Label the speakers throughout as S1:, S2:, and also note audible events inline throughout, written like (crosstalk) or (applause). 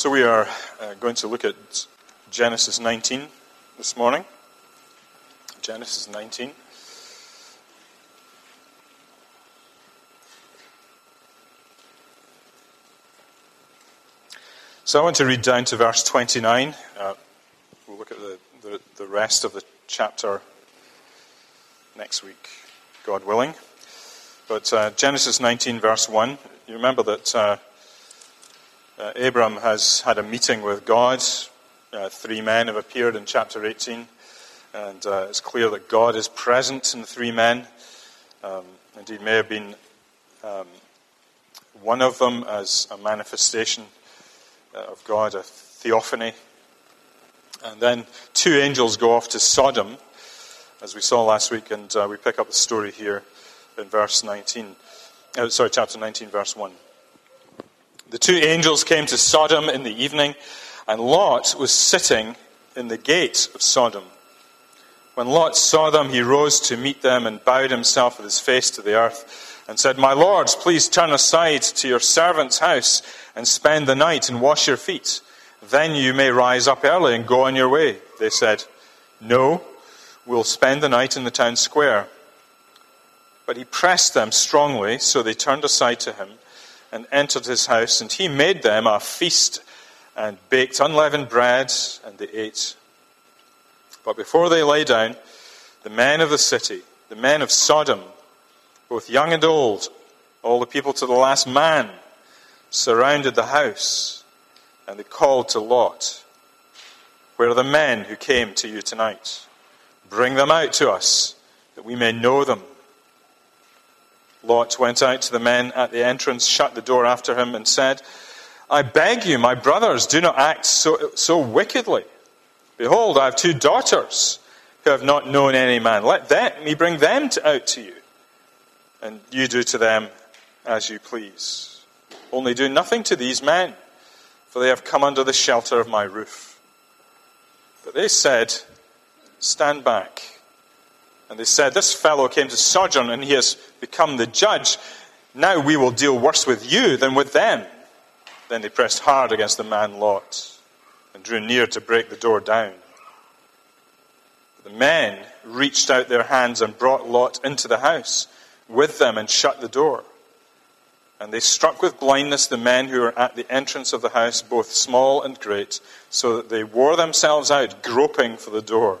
S1: So we are uh, going to look at Genesis 19 this morning. Genesis 19. So I want to read down to verse 29. Uh, we'll look at the, the, the, rest of the chapter next week, God willing. But uh, Genesis 19, verse 1, you remember that uh, Abram has had a meeting with God. Uh, three men have appeared in chapter 18, and uh, it's clear that God is present in the three men. Um, indeed, may have been um, one of them as a manifestation uh, of God, a theophany. And then two angels go off to Sodom, as we saw last week, and uh, we pick up the story here in verse 19. Uh, sorry, chapter 19, verse 1. The two angels came to Sodom in the evening, and Lot was sitting in the gate of Sodom. When Lot saw them, he rose to meet them and bowed himself with his face to the earth and said, My lords, please turn aside to your servant's house and spend the night and wash your feet. Then you may rise up early and go on your way. They said, No, we'll spend the night in the town square. But he pressed them strongly, so they turned aside to him and entered his house, and he made them a feast and baked unleavened bread, and they ate. But before they lay down, the men of the city, the men of Sodom, both young and old, all the people to the last man, surrounded the house, and they called to Lot, Where are the men who came to you tonight? Bring them out to us, that we may know them. Lot went out to the men at the entrance, shut the door after him, and said, I beg you, my brothers, do not act so, so wickedly. Behold, I have two daughters who have not known any man. Let them, me bring them to, out to you, and you do to them as you please. Only do nothing to these men, for they have come under the shelter of my roof. But they said, Stand back and they said, This fellow came to sojourn and he has become the judge. Now we will deal worse with you than with them. Then they pressed hard against the man Lot and drew near to break the door down. But The men reached out their hands and brought Lot into the house with them and shut the door. And they struck with blindness the men who were at the entrance of the house, both small and great, so that they wore themselves out, groping for the door.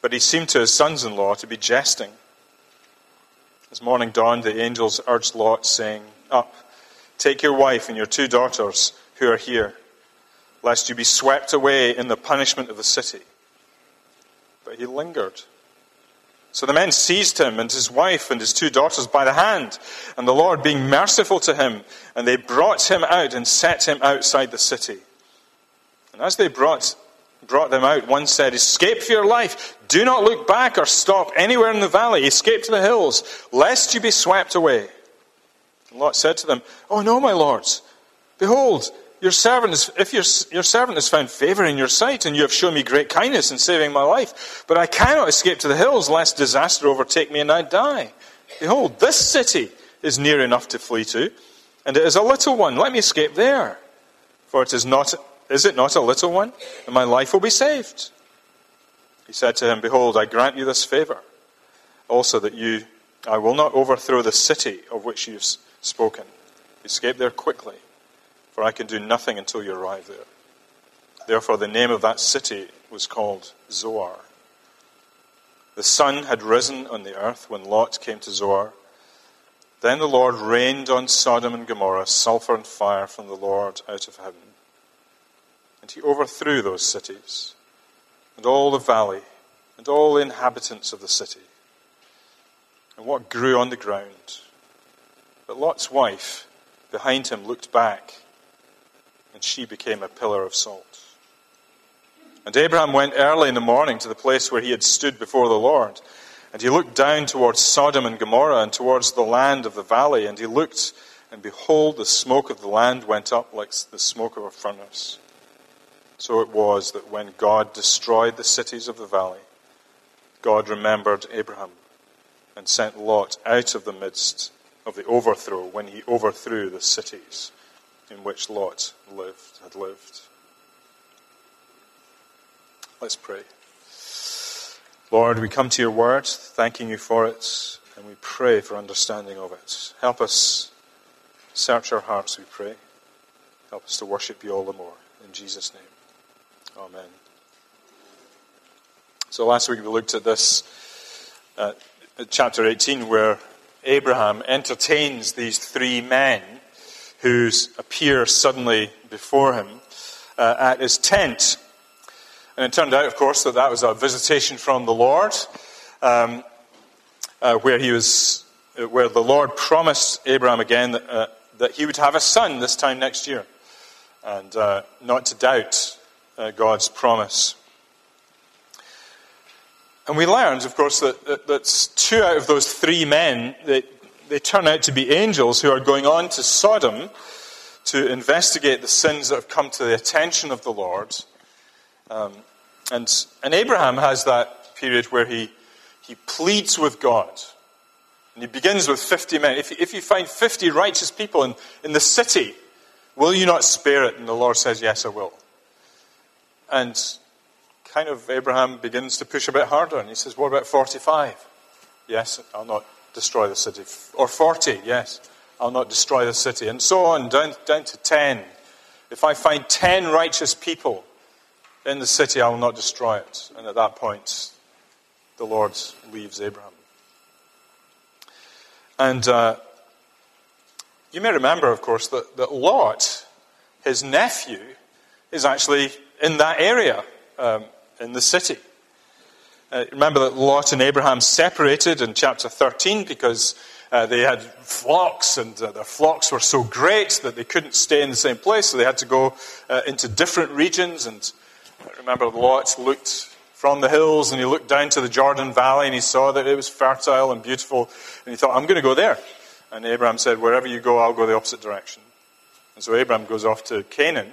S1: But he seemed to his sons in law to be jesting. As morning dawned, the angels urged Lot, saying, Up, take your wife and your two daughters who are here, lest you be swept away in the punishment of the city. But he lingered. So the men seized him and his wife and his two daughters by the hand, and the Lord being merciful to him, and they brought him out and set him outside the city. And as they brought brought them out, one said, Escape for your life. Do not look back or stop anywhere in the valley. Escape to the hills, lest you be swept away. And Lot said to them, Oh no, my lords. Behold, your servant is, if your, your servant has found favor in your sight, and you have shown me great kindness in saving my life, but I cannot escape to the hills, lest disaster overtake me and I die. Behold, this city is near enough to flee to, and it is a little one. Let me escape there. For it is not is it not a little one? And my life will be saved. He said to him, Behold, I grant you this favor, also that you, I will not overthrow the city of which you have spoken. Escape there quickly, for I can do nothing until you arrive there. Therefore, the name of that city was called Zoar. The sun had risen on the earth when Lot came to Zoar. Then the Lord rained on Sodom and Gomorrah sulfur and fire from the Lord out of heaven. And he overthrew those cities, and all the valley, and all the inhabitants of the city, and what grew on the ground. But Lot's wife behind him looked back, and she became a pillar of salt. And Abraham went early in the morning to the place where he had stood before the Lord. And he looked down towards Sodom and Gomorrah and towards the land of the valley. And he looked, and behold, the smoke of the land went up like the smoke of a furnace. So it was that when God destroyed the cities of the valley, God remembered Abraham and sent Lot out of the midst of the overthrow when he overthrew the cities in which Lot lived, had lived. Let's pray. Lord, we come to your word, thanking you for it, and we pray for understanding of it. Help us search our hearts, we pray. Help us to worship you all the more. In Jesus' name. Amen. So last week we looked at this, uh, at chapter 18, where Abraham entertains these three men who appear suddenly before him uh, at his tent. And it turned out, of course, that that was a visitation from the Lord, um, uh, where he was, uh, where the Lord promised Abraham again that, uh, that he would have a son this time next year, and uh, not to doubt uh, God's promise. And we learned, of course, that, that, two out of those three men they, they turn out to be angels who are going on to Sodom to investigate the sins that have come to the attention of the Lord. Um, and, and Abraham has that period where he, he pleads with God. And he begins with 50 men. If, if you find 50 righteous people in, in the city, will you not spare it? And the Lord says, Yes, I will. And kind of Abraham begins to push a bit harder. And he says, What about 45? Yes, I'll not destroy the city. Or 40, yes, I'll not destroy the city. And so on, down, down to 10. If I find 10 righteous people, in the city, I will not destroy it. And at that point, the Lord leaves Abraham. And uh, you may remember, of course, that, that Lot, his nephew, is actually in that area um, in the city. Uh, remember that Lot and Abraham separated in chapter 13 because uh, they had flocks, and uh, their flocks were so great that they couldn't stay in the same place, so they had to go uh, into different regions. And remember, Lot looked from the hills and he looked down to the Jordan Valley and he saw that it was fertile and beautiful. And he thought, I'm going to go there. And Abraham said, Wherever you go, I'll go the opposite direction. And so Abraham goes off to Canaan,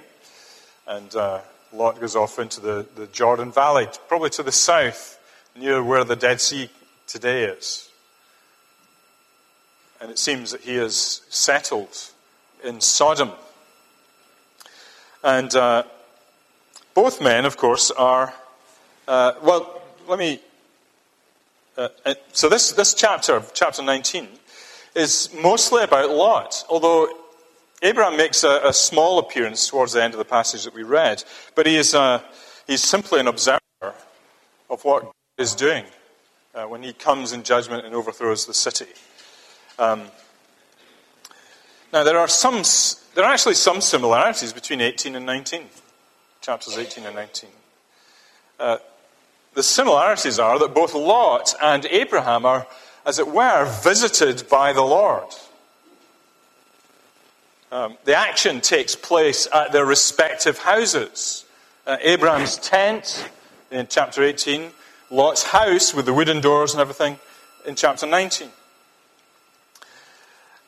S1: and uh, Lot goes off into the, the Jordan Valley, probably to the south, near where the Dead Sea today is. And it seems that he is settled in Sodom. And uh, both men, of course, are, uh, well, let me. Uh, uh, so, this, this chapter, chapter 19, is mostly about Lot, although Abraham makes a, a, small appearance towards the end of the passage that we read, but he is uh, he's simply an observer of what God is doing uh, when he comes in judgment and overthrows the city. Um, now, there are, some, there are actually some similarities between 18 and 19 chapters 18 and 19. Uh, the similarities are that both Lot and Abraham are, as it were, visited by the Lord. Um, the action takes place at their respective houses. Uh, Abraham's tent in chapter 18, Lot's house with the wooden doors and everything in chapter 19.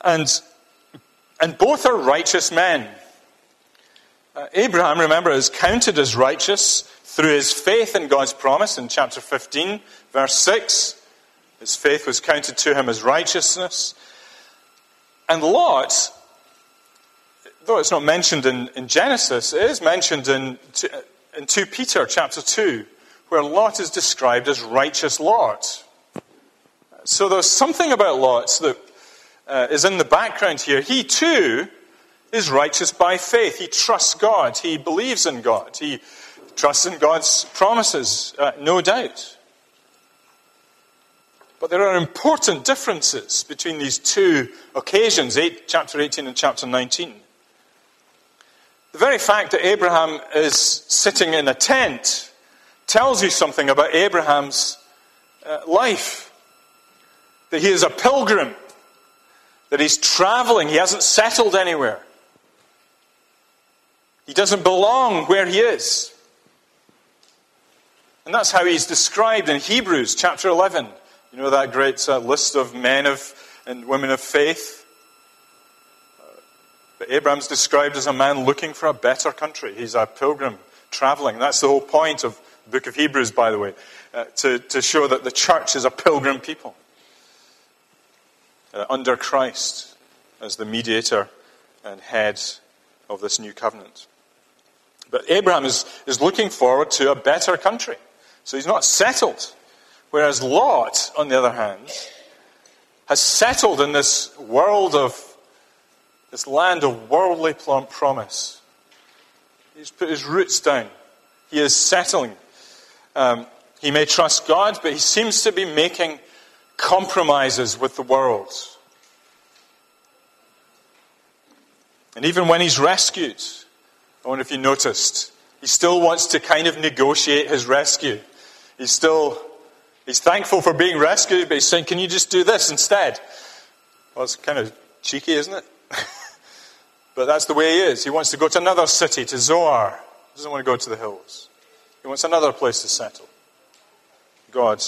S1: And, and both are righteous men. Uh, Abraham, remember, is counted as righteous through his faith in God's promise in chapter 15, verse 6. His faith was counted to him as righteousness. And Lot, though it's not mentioned in, in Genesis, it is mentioned in, in 2 Peter chapter 2, where Lot is described as righteous Lot. So there's something about Lot that uh, is in the background here. He too is righteous by faith. He trusts God. He believes in God. He trusts in God's promises, uh, no doubt. But there are important differences between these two occasions, eight, chapter 18 and chapter 19. The very fact that Abraham is sitting in a tent tells you something about Abraham's uh, life. That he is a pilgrim that he's traveling, he hasn't settled anywhere. He doesn't belong where he is. And that's how he's described in Hebrews chapter 11. You know that great uh, list of men of and women of faith? But Abraham's described as a man looking for a better country. He's a pilgrim traveling. That's the whole point of the book of Hebrews, by the way, uh, to, to show that the church is a pilgrim people uh, under Christ as the mediator and head of this new covenant. But Abraham is, is looking forward to a better country. So he's not settled. Whereas Lot, on the other hand, has settled in this world of, this land of worldly promise. He's put his roots down. He is settling. Um, he may trust God, but he seems to be making compromises with the world. And even when he's rescued, I wonder if you noticed, he still wants to kind of negotiate his rescue. He's still, he's thankful for being rescued, but he's saying, can you just do this instead? Well, it's kind of cheeky, isn't it? (laughs) but that's the way he is. He wants to go to another city, to Zoar. He doesn't want to go to the hills. He wants another place to settle. God,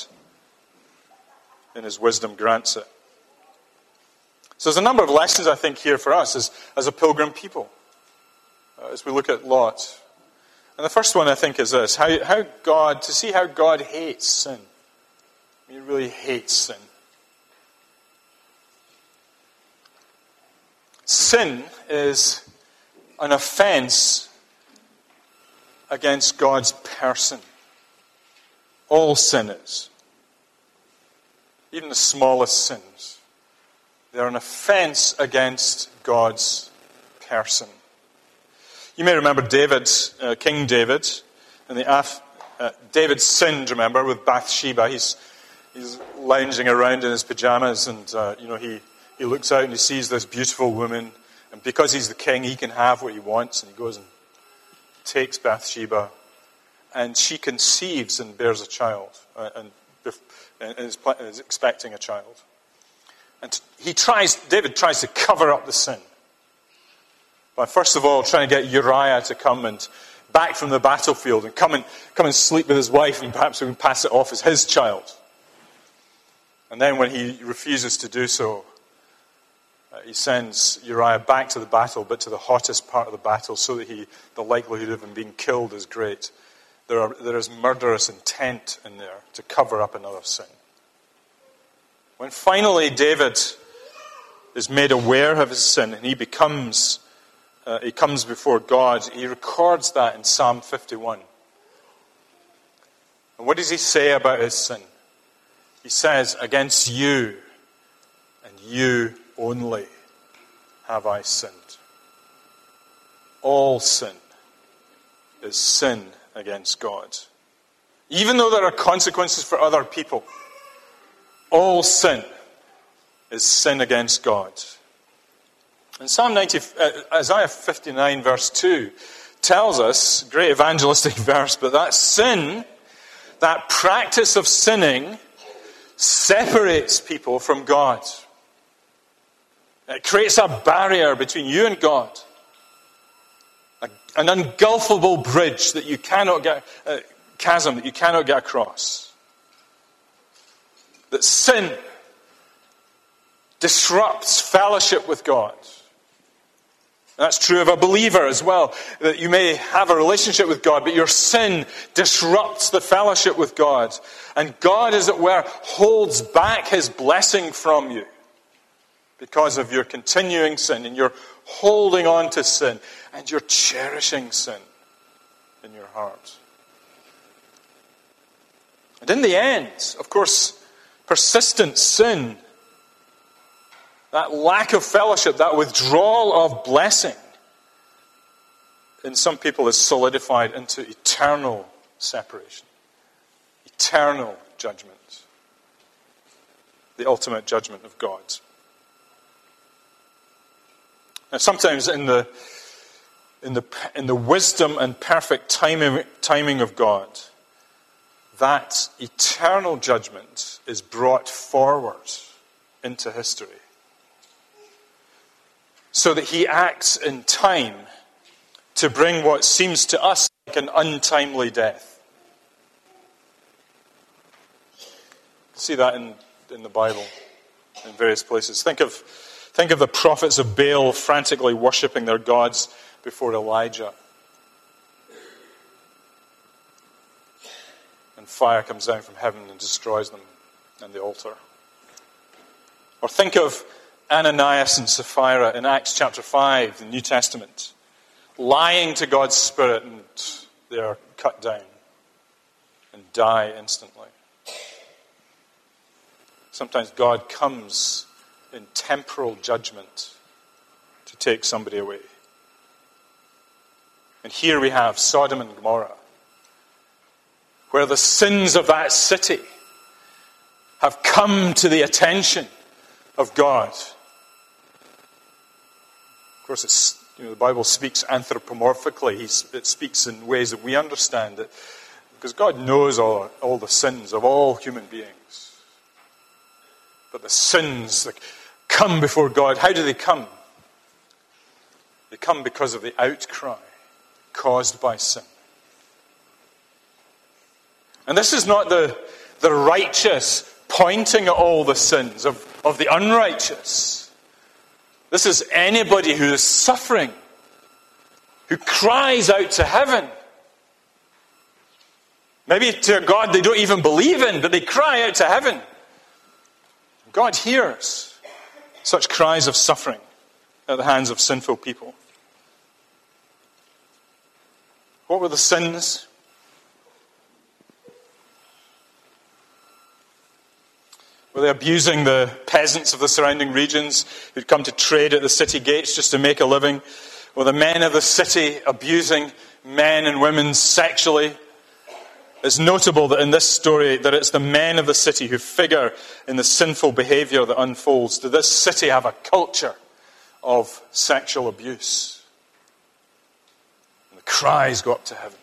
S1: in his wisdom, grants it. So there's a number of lessons, I think, here for us as, as a pilgrim people, uh, as we look at Lot. And the first one, I think, is this how, how God, to see how God hates sin. He really hates sin. Sin is an offense against God's person. All sin is. Even the smallest sins. They're an offense against God's person. You may remember David, uh, King David, and the uh, David sinned, remember, with Bathsheba. He's, he's lounging around in his pajamas, and uh, you know he, he looks out and he sees this beautiful woman, and because he's the king, he can have what he wants, and he goes and takes Bathsheba, and she conceives and bears a child, uh, and, is expecting a child. And he tries, David tries to cover up the sin by first of all trying to get Uriah to come and back from the battlefield and come and, come and sleep with his wife and perhaps we can pass it off as his child. And then when he refuses to do so, uh, he sends Uriah back to the battle, but to the hottest part of the battle, so that he, the likelihood of him being killed is great. There, are, there is murderous intent in there to cover up another sin. When finally David is made aware of his sin and he becomes, uh, he comes before God, he records that in Psalm 51. And what does he say about his sin? He says, Against you and you only have I sinned. All sin is sin against God. Even though there are consequences for other people, all sin is sin against God. And Psalm 90, uh, Isaiah 59, verse 2, tells us, great evangelistic (laughs) verse, but that sin, that practice of sinning, separates people from God. It creates a barrier between you and God, a, an ungulfable bridge that you cannot get, uh, chasm that you cannot get across that sin disrupts fellowship with God. That's true of a believer as well. That you may have a relationship with God, but your sin disrupts the fellowship with God. And God, as it were, holds back his blessing from you because of your continuing sin and you're holding on to sin and you're cherishing sin in your heart. And in the end, of course, persistent sin, that lack of fellowship, that withdrawal of blessing, in some people is solidified into eternal separation, eternal judgment, the ultimate judgment of God. Now, sometimes in the in the, in the wisdom and perfect timing, timing of God, that eternal judgment is brought forward into history. so that he acts in time to bring what seems to us like an untimely death. See that in, in the Bible in various places. Think of, think of the prophets of Baal frantically worshipping their gods before Elijah. And fire comes down from heaven and destroys them and the altar. Or think of Ananias and Sapphira in Acts chapter 5, the New Testament, lying to God's Spirit, and they are cut down and die instantly. Sometimes God comes in temporal judgment to take somebody away. And here we have Sodom and Gomorrah, where the sins of that city have come to the attention of God. Of course, you know, the Bible speaks anthropomorphically, it speaks in ways that we understand it, because God knows all, all the sins of all human beings. But the sins that come before God, how do they come? They come because of the outcry caused by sin. And this is not the, the righteous pointing at all the sins of, of the unrighteous. This is anybody who is suffering, who cries out to heaven. Maybe to a God they don't even believe in, but they cry out to heaven. God hears such cries of suffering at the hands of sinful people. What were the sins? Were they abusing the peasants of the surrounding regions who'd come to trade at the city gates just to make a living? Were the men of the city abusing men and women sexually? It's notable that in this story that it's the men of the city who figure in the sinful behavior that unfolds. Did this city have a culture of sexual abuse? And the cries go up to heaven.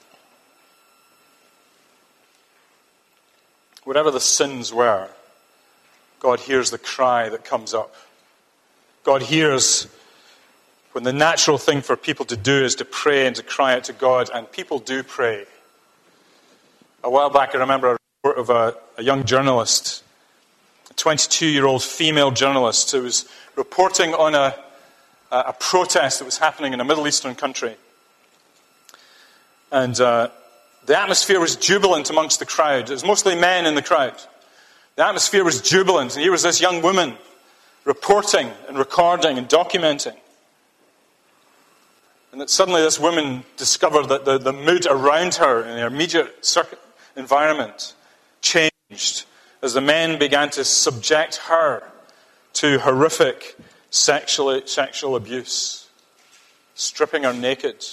S1: Whatever the sins were, God hears the cry that comes up. God hears when the natural thing for people to do is to pray and to cry out to God, and people do pray. A while back, I remember a report of a, a young journalist, a 22 year old female journalist, who was reporting on a, a protest that was happening in a Middle Eastern country. And uh, the atmosphere was jubilant amongst the crowd. It was mostly men in the crowd. The atmosphere was jubilant, and here was this young woman reporting and recording and documenting. And that suddenly this woman discovered that the, the mood around her in her immediate circuit environment changed as the men began to subject her to horrific sexual, sexual abuse, stripping her naked.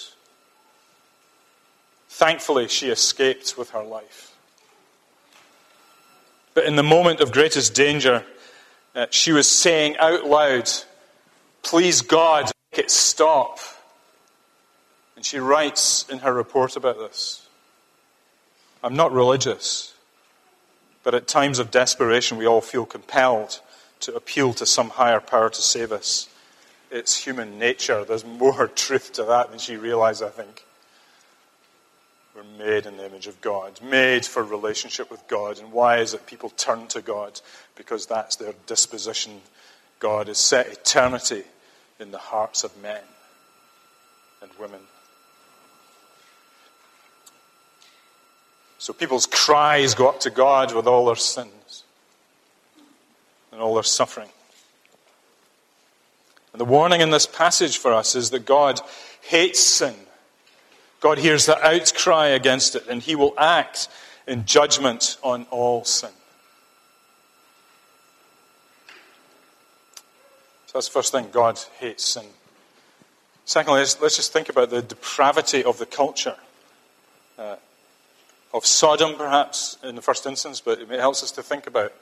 S1: Thankfully, she escaped with her life. But in the moment of greatest danger, uh, she was saying out loud, Please God, make it stop. And she writes in her report about this I'm not religious, but at times of desperation, we all feel compelled to appeal to some higher power to save us. It's human nature. There's more (laughs) truth to that than she realized, I think. We're made in the image of God, made for relationship with God. And why is it people turn to God? Because that's their disposition. God has set eternity in the hearts of men and women. So people's cries go up to God with all their sins and all their suffering. And the warning in this passage for us is that God hates sin God hears the outcry against it, and he will act in judgment on all sin. So that's the first thing God hates sin. Secondly, let's, just think about the depravity of the culture. Uh, of Sodom, perhaps, in the first instance, but it helps us to think about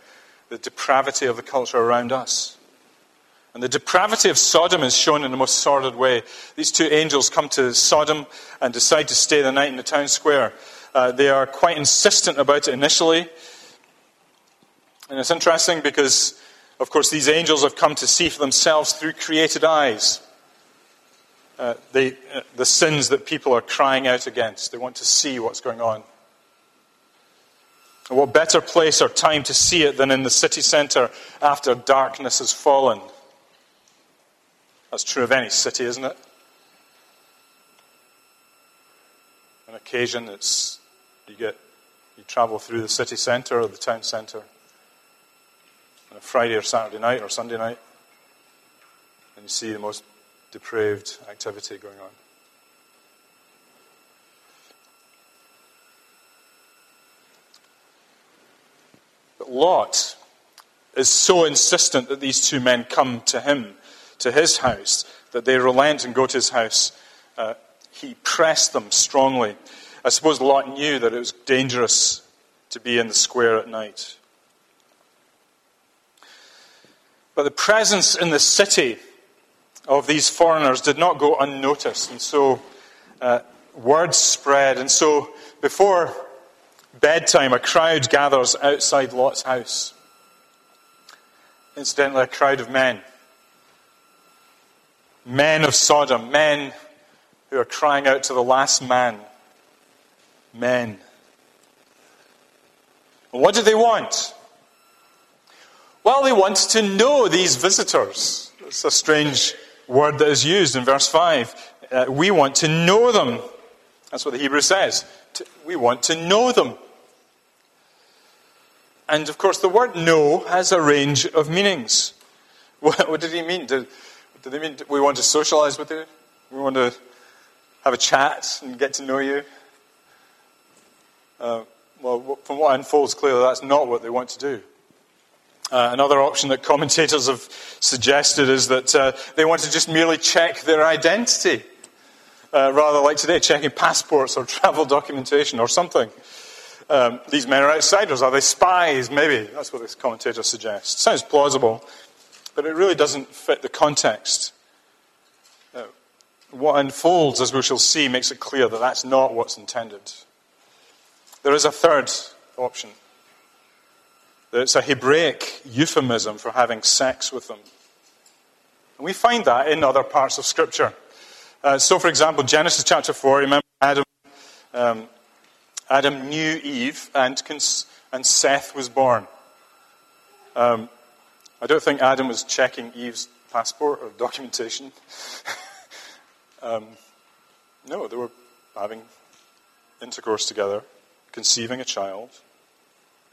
S1: the depravity of the culture around us. And the depravity of Sodom is shown in the most sordid way. These two angels come to Sodom and decide to stay the night in the town square. Uh, they are quite insistent about it initially. And it's interesting because, of course, these angels have come to see for themselves through created eyes. uh, they, uh, the sins that people are crying out against. They want to see what's going on. And what better place or time to see it than in the city centre after darkness has fallen? That's true of any city, isn't it? An occasion, it's you get you travel through the city centre or the town centre on a Friday or Saturday night or Sunday night, and you see the most depraved activity going on. But Lot is so insistent that these two men come to him, to his house, that they relent and go to his house. Uh, he pressed them strongly. I suppose Lot knew that it was dangerous to be in the square at night. But the presence in the city of these foreigners did not go unnoticed, and so uh, word spread. And so before bedtime, a crowd gathers outside Lot's house. Incidentally, a crowd of men. Men of Sodom, men who are crying out to the last man. Men. And what do they want? Well, they want to know these visitors. It's a strange word that is used in verse 5. Uh, we want to know them. That's what the Hebrew says. We want to know them. And of course, the word know has a range of meanings. (laughs) What, did he mean? Did, did he mean we want to socialize with you? We want to have a chat and get to know you? Uh, well, from what unfolds clearly, that's not what they want to do. Uh, another option that commentators have suggested is that uh, they want to just merely check their identity, uh, rather like today, checking passports or (laughs) travel documentation or something. Um, these men are outsiders. Are they spies? Maybe. That's what this commentator suggests. Sounds plausible, but it really doesn't fit the context. Uh, what unfolds, as we shall see, makes it clear that that's not what's intended. There is a third option. It's a Hebraic euphemism for having sex with them. And we find that in other parts of Scripture. Uh, so, for example, Genesis chapter 4, remember Adam, um, Adam knew Eve and, cons- and Seth was born. Um, I don't think Adam was checking Eve's passport or documentation. (laughs) um, no, they were having intercourse together, conceiving a child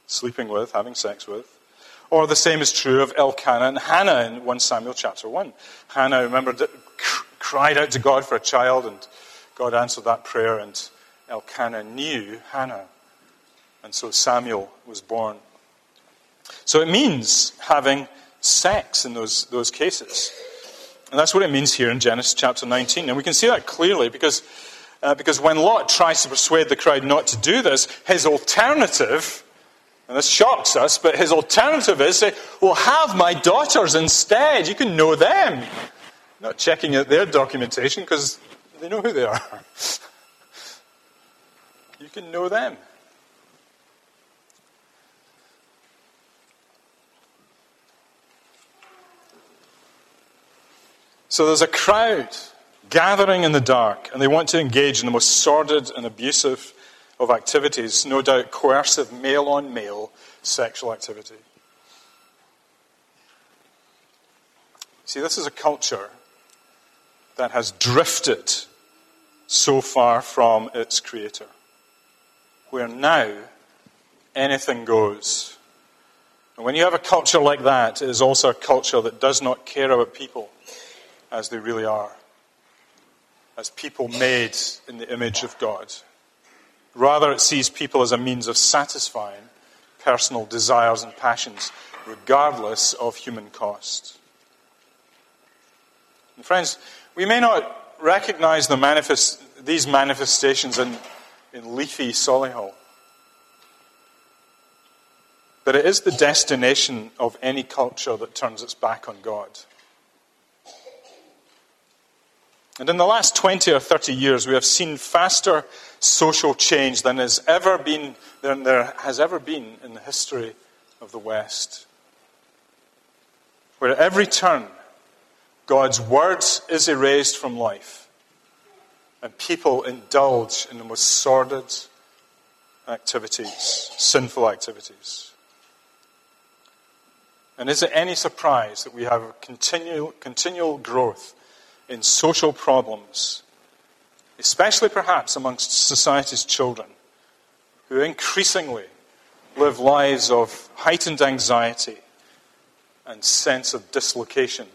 S1: sleeping with, having sex with. Or the same is true of Elkanah and Hannah in 1 Samuel chapter 1. Hannah, remember, cried out to God for a child, and God answered that prayer, and Elkanah knew Hannah. And so Samuel was born. So it means having sex in those, those cases. And that's what it means here in Genesis chapter 19. And we can see that clearly because, uh, because when Lot tries to persuade the crowd not to do this, his alternative and this shocks us, but his alternative is say, well, have my daughters instead. You can know them. Not checking out their documentation because they know who they are. you can know them. So there's a crowd gathering in the dark, and they want to engage in the most sordid and abusive of activities, no doubt coercive male on male sexual activity. See, this is a culture that has drifted so far from its creator, where now anything goes. And when you have a culture like that, it is also a culture that does not care about people as they really are, as people made in the image of God. Rather, it sees people as a means of satisfying personal desires and passions, regardless of human cost. And friends, we may not recognize the manifest, these manifestations in, in leafy Solihull, but it is the destination of any culture that turns its back on God. And in the last 20 or 30 years, we have seen faster social change than has ever been than there has ever been in the history of the West. Where at every turn, God's word is erased from life, and people indulge in the most sordid activities, sinful activities. And is it any surprise that we have a continual, continual growth in social problems, especially perhaps amongst society's children, who increasingly live lives of heightened anxiety and sense of dislocation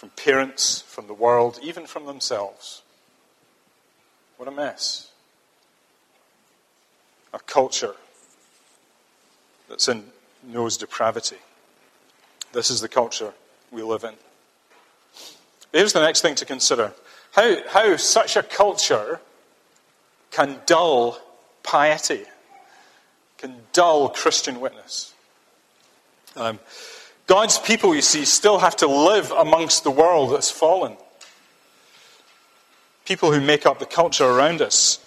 S1: from parents, from the world, even from themselves. What a mess. A culture that's in knows depravity. This is the culture we live in. Here's the next thing to consider how, how such a culture can dull piety, can dull Christian witness. Um, God's people, you see, still have to live amongst the world that's fallen. People who make up the culture around us.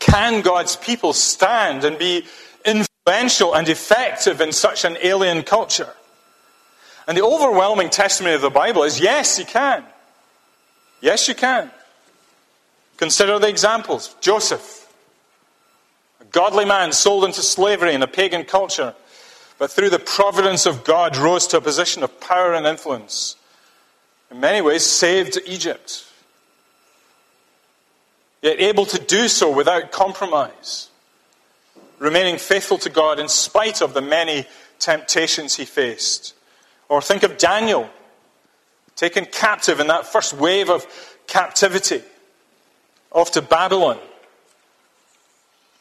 S1: Can God's people stand and be influential and effective in such an alien culture? And the overwhelming testimony of the Bible is yes, you can. Yes, you can. Consider the examples. Joseph, a godly man sold into slavery in a pagan culture but through the providence of God rose to a position of power and influence. In many ways, saved Egypt. Yet able to do so without compromise, remaining faithful to God in spite of the many temptations he faced. Or think of Daniel, taken captive in that first wave of captivity, off to Babylon,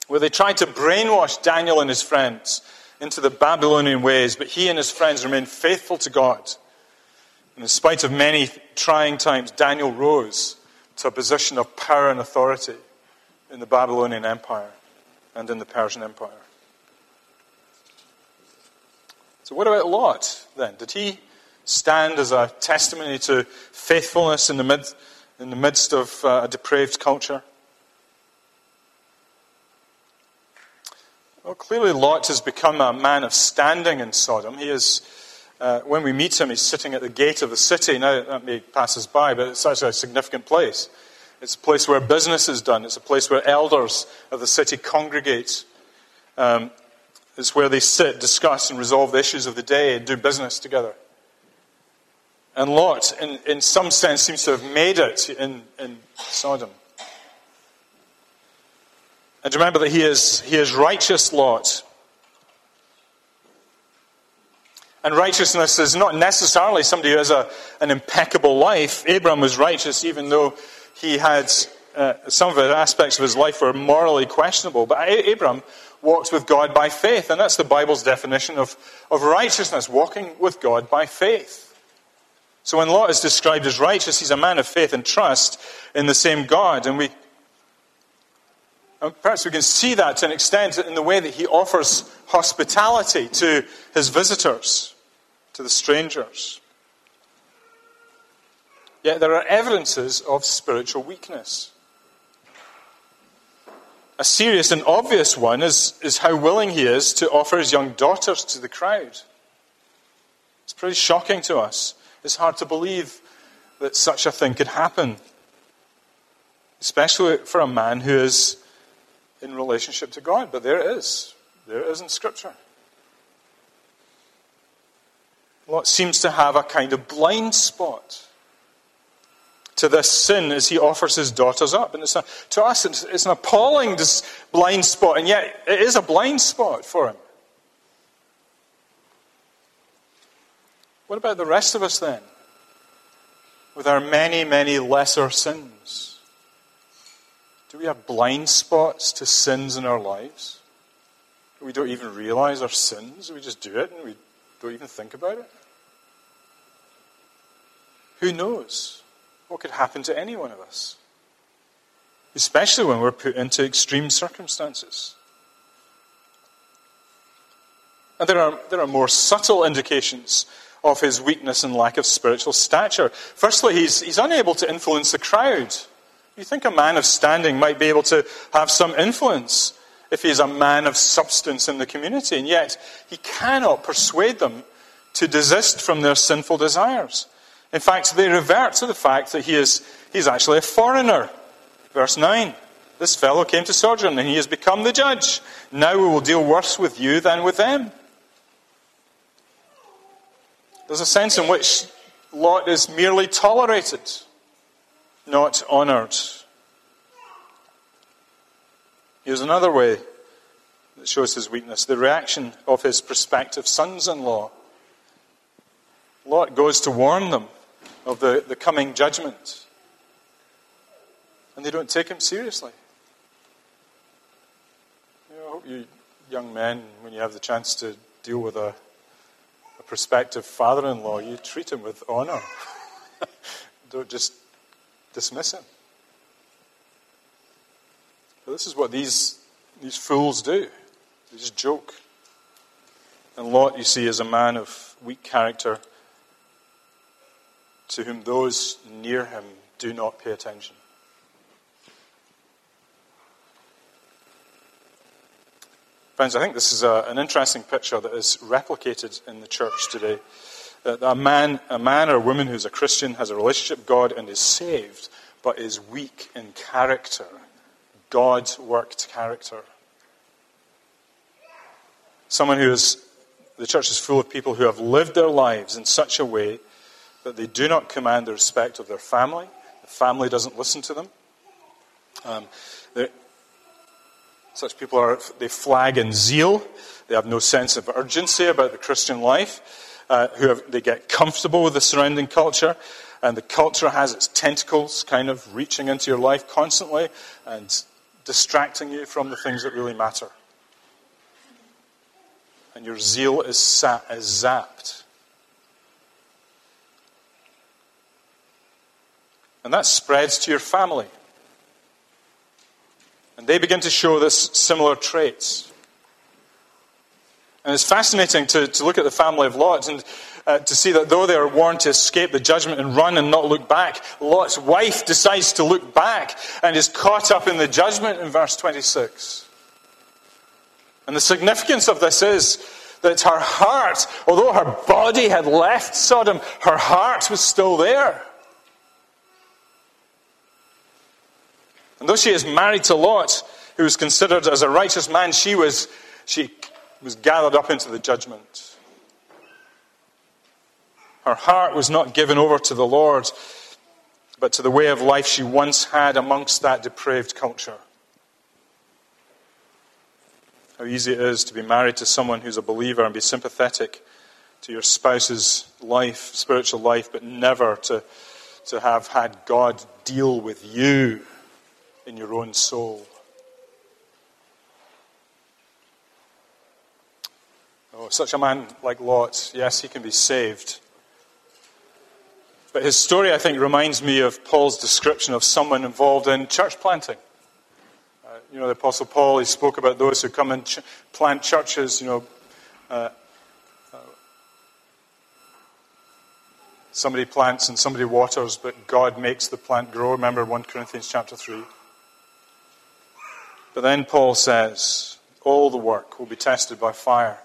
S1: where they tried to brainwash Daniel and his friends into the Babylonian ways, but he and his friends remained faithful to God. And in spite of many trying times, Daniel rose to a position of power and authority in the Babylonian Empire and in the Persian Empire. So, what about Lot then? Did he stand as a testimony to faithfulness in the, mid, in the midst of uh, a depraved culture? Well, clearly, Lot has become a man of standing in Sodom. He is, uh, when we meet him, he's sitting at the gate of the city. Now, that may pass us by, but it's actually a significant place. It's a place where business is done, it's a place where elders of the city congregate. Um, it's where they sit, discuss, and resolve the issues of the day and do business together. And Lot, in, in some sense, seems to have made it in, in Sodom. And remember that he is, he is righteous Lot. And righteousness is not necessarily somebody who has a, an impeccable life. Abram was righteous even though he had uh, some of the aspects of his life were morally questionable. But Abram walked with God by faith, and that's the Bible's definition of, of righteousness walking with God by faith. So when Lot is described as righteous, he's a man of faith and trust in the same God. And we and perhaps we can see that to an extent in the way that he offers hospitality to his visitors, to the strangers. Yet there are evidences of spiritual weakness. A serious and obvious one is, is how willing he is to offer his young daughters to the crowd. It's pretty shocking to us. It's hard to believe that such a thing could happen, especially for a man who is in relationship to God. But there it is. There it is in Scripture. Lot seems to have a kind of blind spot to this sin as he offers his daughters up. And a, to us, it's, it's an appalling blind spot, and yet it is a blind spot for him. What about the rest of us then? With our many, many lesser sins? Do we have blind spots to sins in our lives? We don't even realize our sins. We just do it and we don't even think about it. Who knows what could happen to any one of us? Especially when we're put into extreme circumstances. And there are, there are more subtle indications of his weakness and lack of spiritual stature. Firstly, he's, he's unable to influence the crowd. You think a man of standing might be able to have some influence if he's a man of substance in the community, and yet he cannot persuade them to desist from their sinful desires. In fact, they revert to the fact that he is he's actually a foreigner. Verse 9. This fellow came to sojourn, and he has become the judge. Now we will deal worse with you than with them. There's a sense in which Lot is merely tolerated, not honoured. Here's another way that shows his weakness the reaction of his prospective sons in law. Lot goes to warn them of the, the coming judgment, and they don't take him seriously. You know, I hope you young men, when you have the chance to deal with a, a prospective father in law, you treat him with honour. (laughs) don't just dismiss him. But this is what these, these fools do. They just joke. And Lot, you see, is a man of weak character to whom those near him do not pay attention. Friends, I think this is a, an interesting picture that is replicated in the church today. That a man, a man or a woman who's a Christian has a relationship with God and is saved, but is weak in character. God worked character. Someone who is, the church is full of people who have lived their lives in such a way that they do not command the respect of their family. The family doesn't listen to them. Um, such people are, they flag in zeal. They have no sense of urgency about the Christian life. Uh, who have, they get comfortable with the surrounding culture. And the culture has its tentacles kind of reaching into your life constantly and distracting you from the things that really matter and your zeal is, sa- is zapped. And that spreads to your family. And they begin to show this similar traits. And it's fascinating to, to look at the family of Lot and uh, to see that though they are warned to escape the judgment and run and not look back, Lot's wife decides to look back and is caught up in the judgment in verse 26. And the significance of this is that her heart, although her body had left Sodom, her heart was still there. And though she is married to Lot, who was considered as a righteous man, she was, she was gathered up into the judgment. Her heart was not given over to the Lord, but to the way of life she once had amongst that depraved culture how easy it is to be married to someone who's a believer and be sympathetic to your spouse's life, spiritual life, but never to, to have had God deal with you in your own soul. Oh, such a man like Lot, yes, he can be saved. But his story, I think, reminds me of Paul's description of someone involved in church planting you know, the Apostle Paul, he spoke about those who come and ch- plant churches, you know. Uh, uh, somebody plants and somebody waters, but God makes the plant grow. Remember 1 Corinthians chapter 3. But then Paul says, all the work will be tested by fire.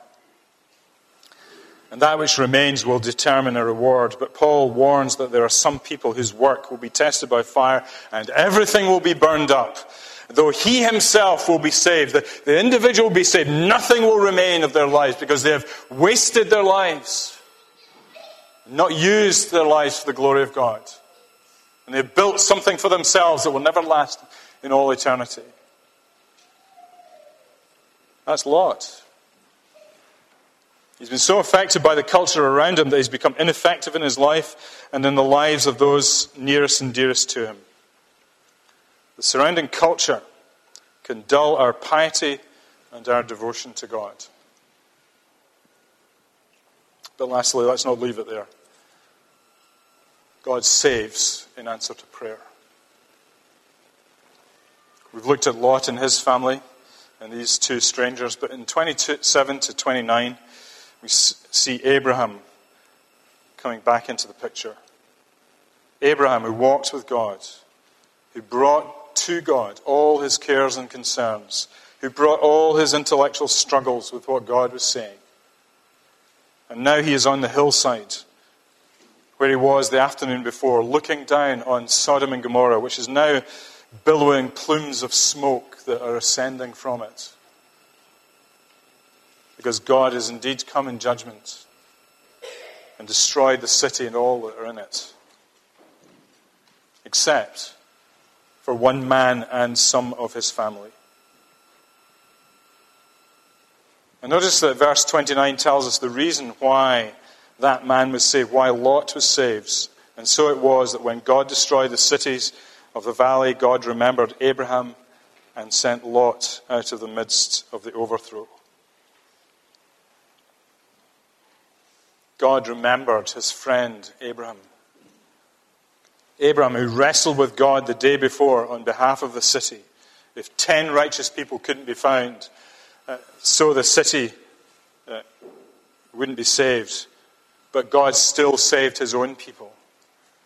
S1: And that which remains will determine a reward. But Paul warns that there are some people whose work will be tested by fire and everything will be burned up though he himself will be saved, the, the individual will be saved, nothing will remain of their lives because they have wasted their lives, not used their lives for the glory of God. And they've built something for themselves that will never last in all eternity. That's Lot. He's been so affected by the culture around him that he's become ineffective in his life and in the lives of those nearest and dearest to him. The surrounding culture can dull our piety and our devotion to God. But lastly, let's not leave it there. God saves in answer to prayer. We've looked at Lot and his family and these two strangers, but in 27 to 29, we see Abraham coming back into the picture. Abraham, who walked with God, who brought to God all his cares and concerns, who brought all his intellectual struggles with what God was saying. And now he is on the hillside where he was the afternoon before, looking down on Sodom and Gomorrah, which is now billowing plumes of smoke that are ascending from it. Because God has indeed come in judgment and destroyed the city and all that are in it, except for one man and some of his family. And notice that verse 29 tells us the reason why that man was saved, why Lot was saved. And so it was that when God destroyed the cities of the valley, God remembered Abraham and sent Lot out of the midst of the overthrow. God remembered his friend Abraham. Abraham, who wrestled with God the day before on behalf of the city. If ten righteous people couldn't be found, uh, so the city uh, wouldn't be saved. But God still saved his own people,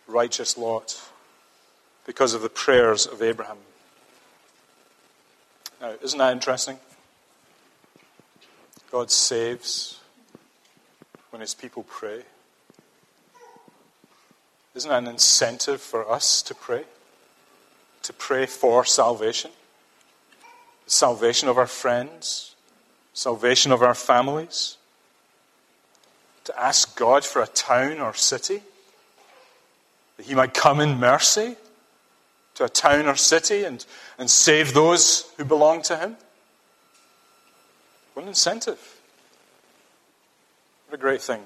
S1: righteous Lot, because of the prayers of Abraham. Now, isn't that interesting? God saves when his people pray. Isn't that an incentive for us to pray? To pray for salvation? The salvation of our friends, salvation of our families, to ask God for a town or city, that He might come in mercy to a town or city and, and save those who belong to Him. What an incentive. A great thing.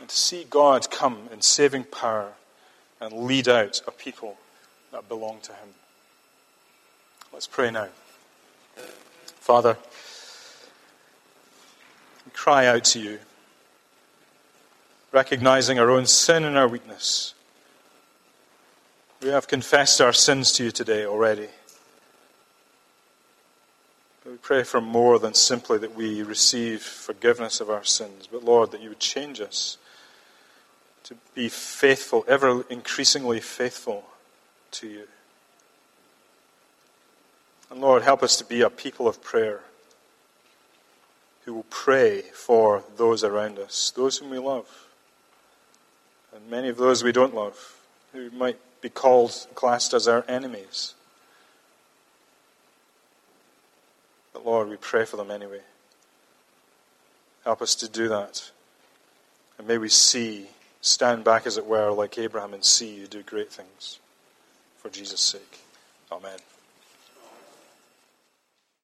S1: And to see God come in saving power and lead out a people that belong to Him. Let's pray now. Father, we cry out to you, recognizing our own sin and our weakness. We have confessed our sins to you today already. We pray for more than simply that we receive forgiveness of our sins, but Lord, that you would change us to be faithful, ever increasingly faithful to you. And Lord, help us to be a people of prayer who will pray for those around us, those whom we love, and many of those we don't love, who might be called, classed as our enemies. But Lord, we pray for them anyway. Help us to do that. And may we see, stand back as it were, like Abraham, and see you do great things for Jesus' sake. Amen.